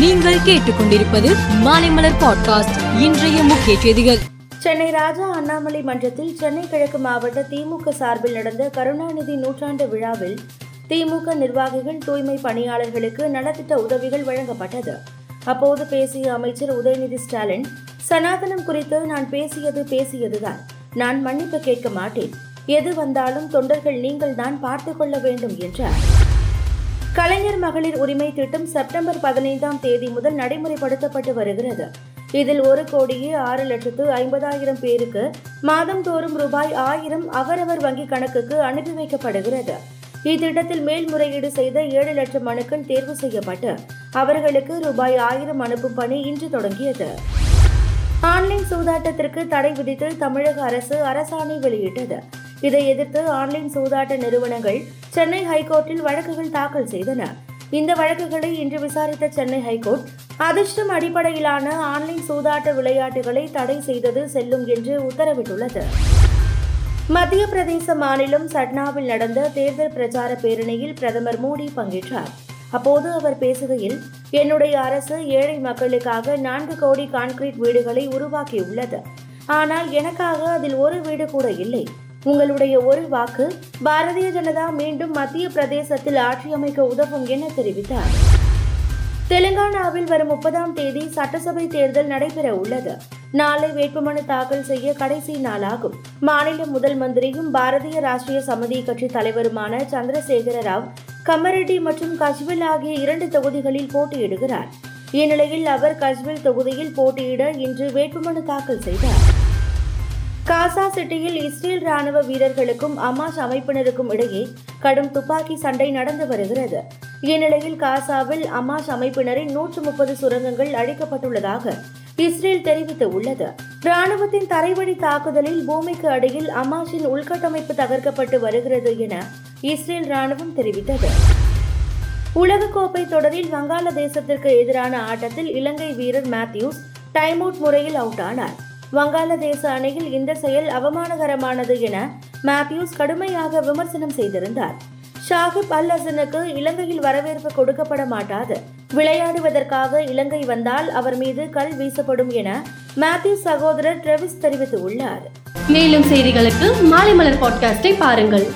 நீங்கள் கேட்டுக்கொண்டிருப்பது மாலைமலர் பாட்காஸ்ட் இன்றைய முக்கிய செய்திகள். சென்னை ராஜா அண்ணாமலை மன்றத்தில் சென்னை கிழக்கு மாவட்ட திமுக சார்பில் நடந்த கருணாநிதி நூற்றாண்டு விழாவில் திமுக நிர்வாகிகள் தூய்மை பணியாளர்களுக்கு நலத்திட்ட உதவிகள் வழங்கப்பட்டது. அப்போது பேசிய அமைச்சர் உதயநிதி ஸ்டாலின் சனாதனம் குறித்து நான் பேசியது பேசியதுதான். நான் மன்னிப்பு கேட்க மாட்டேன். எது வந்தாலும் தொண்டர்கள் நீங்கள் தான் பார்த்துக் கொள்ள வேண்டும் என்றார். கலைஞர் மகளிர் உரிமை திட்டம் செப்டம்பர் பதினைந்தாம் தேதி முதல் நடைமுறைப்படுத்தப்பட்டு வருகிறது. இதில் ஒரு கோடியே ஆறு லட்சத்து ஐம்பதாயிரம் பேருக்கு மாதந்தோறும் ரூபாய் ஆயிரம் அவரவர் வங்கிக் கணக்குக்கு அனுப்பி வைக்கப்படுகிறது. இத்திட்டத்தில் மேல்முறையீடு செய்த ஏழு லட்சம் மனுக்கள் தேர்வு செய்யப்பட்டு அவர்களுக்கு ரூபாய் ஆயிரம் அனுப்பும் பணி இன்று தொடங்கியது. ஆன்லைன் சூதாட்டத்திற்கு தடை விதித்து தமிழக அரசு அரசாணை வெளியிட்டது. இதை எதிர்த்து ஆன்லைன் சூதாட்ட நிறுவனங்கள் சென்னை ஹைகோர்ட்டில் வழக்குகள் தாக்கல் செய்தன. இந்த வழக்குகளை இன்று விசாரித்த சென்னை ஹைகோர்ட் அதிர்ஷ்டம் அடிப்படையிலான ஆன்லைன் சூதாட்ட விளையாட்டுகளை தடை செய்தது செல்லும் என்று உத்தரவிட்டுள்ளது. மத்திய பிரதேச மாநிலம் சட்னாவில் நடந்த தேர்தல் பிரச்சார பேரணியில் பிரதமர் மோடி பங்கேற்றார். அப்போது அவர் பேசுகையில் என்னுடைய அரசு ஏழை மக்களுக்காக நான்கு கோடி கான்கிரீட் வீடுகளை உருவாக்கியுள்ளது. ஆனால் எனக்காக அதில் ஒரு வீடு கூட இல்லை. உங்களுடைய ஒரு வாக்கு பாரதிய ஜனதா மீண்டும் மத்திய பிரதேசத்தில் ஆட்சி அமைக்க உதவும் என தெரிவித்தார். தெலுங்கானாவில் வரும் முப்பதாம் தேதி சட்டசபை தேர்தல் நடைபெற உள்ளது. நாளை வேட்புமனு தாக்கல் செய்ய கடைசி நாளாகும். மாநில முதல் மந்திரியும் பாரதிய ராஷ்டிரிய சமிதி கட்சி தலைவருமான சந்திரசேகர ராவ் கம்மரெட்டி மற்றும் கஜ்வில் ஆகிய இரண்டு தொகுதிகளில் போட்டியிடுகிறார். இந்நிலையில் அவர் கஜ்வில் தொகுதியில் போட்டியிட இன்று வேட்புமனு தாக்கல் செய்தார். காசா சிட்டியில் இஸ்ரேல் ராணுவ வீரர்களுக்கும் அமாஷ் அமைப்பினருக்கும் இடையே கடும் துப்பாக்கி சண்டை நடந்து வருகிறது. இந்நிலையில் காசாவில் அமாஷ் அமைப்பினரின் நூற்று முப்பது சுரங்கங்கள் அழிக்கப்பட்டுள்ளதாக இஸ்ரேல் தெரிவித்து உள்ளது ராணுவத்தின் தரைவழி தாக்குதலில் பூமிக்கு அடியில் அமாஷின் உள்கட்டமைப்பு தகர்க்கப்பட்டு வருகிறது என இஸ்ரேல் ராணுவம் தெரிவித்தது. உலகக்கோப்பை தொடரில் வங்காளதேசத்திற்கு எதிரான ஆட்டத்தில் இலங்கை வீரர் மேத்யூஸ் டைம் அவுட் முறையில் அவுட் ஆனார் வங்காளதேச அணியில் இந்த செயல் அவமானகரமானது என மேத்யூஸ் கடுமையாக விமர்சனம் செய்திருந்தார். ஷாகிப் அல் ஹசனுக்கு இலங்கையில் வரவேற்பு கொடுக்கப்பட மாட்டாது. விளையாடுவதற்காக இலங்கை வந்தால் அவர் மீது கல் வீசப்படும் என மேத்யூஸ் சகோதரர் ட்ரெவிஸ் தெரிவித்துள்ளார். மேலும் செய்திகளுக்கு மாலை மலர் பாட்காஸ்டை பாருங்கள்.